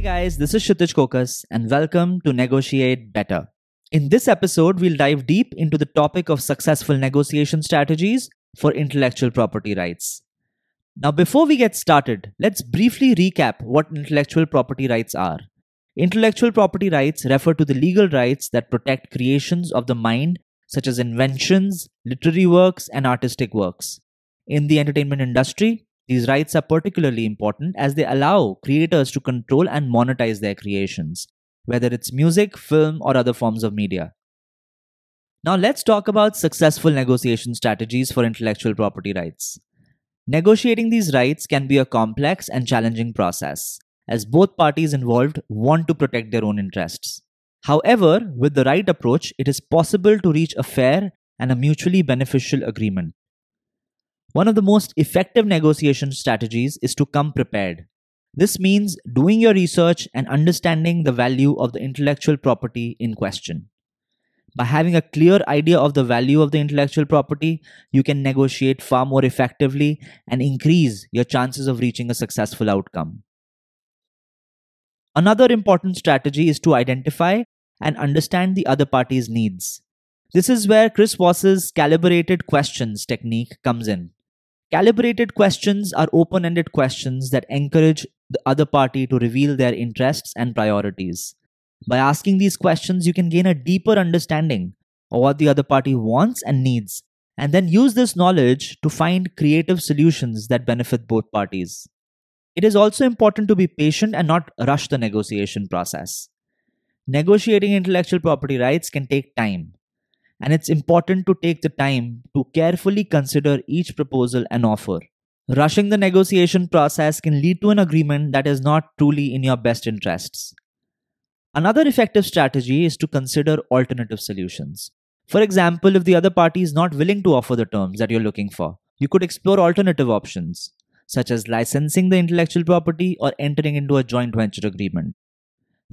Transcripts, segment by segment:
guys, this is Kshitij Kokas, and welcome to Negotiate Better. In this episode, we'll dive deep into the topic of successful negotiation strategies for intellectual property rights. Now, before we get started, let's briefly recap what intellectual property rights are. Intellectual property rights refer to the legal rights that protect creations of the mind, such as inventions, literary works, and artistic works. In the entertainment industry, these rights are particularly important as they allow creators to control and monetize their creations, whether it's music, film, or other forms of media. Now, let's talk about successful negotiation strategies for intellectual property rights. Negotiating these rights can be a complex and challenging process, as both parties involved want to protect their own interests. However, with the right approach, it is possible to reach a fair and a mutually beneficial agreement. One of the most effective negotiation strategies is to come prepared. This means doing your research and understanding the value of the intellectual property in question. By having a clear idea of the value of the intellectual property, you can negotiate far more effectively and increase your chances of reaching a successful outcome. Another important strategy is to identify and understand the other party's needs. This is where Chris Voss's calibrated questions technique comes in. Calibrated questions are open ended questions that encourage the other party to reveal their interests and priorities. By asking these questions, you can gain a deeper understanding of what the other party wants and needs, and then use this knowledge to find creative solutions that benefit both parties. It is also important to be patient and not rush the negotiation process. Negotiating intellectual property rights can take time, and it's important to take the time to carefully consider each proposal and offer. Rushing the negotiation process can lead to an agreement that is not truly in your best interests. Another effective strategy is to consider alternative solutions. For example, if the other party is not willing to offer the terms that you're looking for, you could explore alternative options, such as licensing the intellectual property or entering into a joint venture agreement.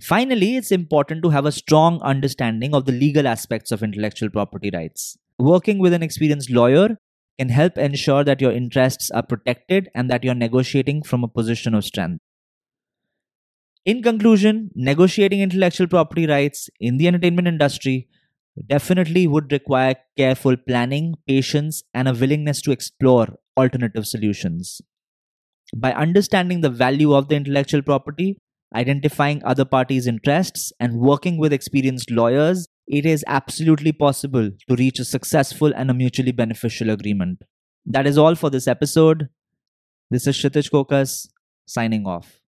Finally, it's important to have a strong understanding of the legal aspects of intellectual property rights. Working with an experienced lawyer can help ensure that your interests are protected and that you're negotiating from a position of strength. In conclusion, negotiating intellectual property rights in the entertainment industry definitely would require careful planning, patience, and a willingness to explore alternative solutions. By understanding the value of the intellectual property, identifying other parties' interests, and working with experienced lawyers, it is absolutely possible to reach a successful and a mutually beneficial agreement. That is all for this episode. This is Kshitij Kokas signing off.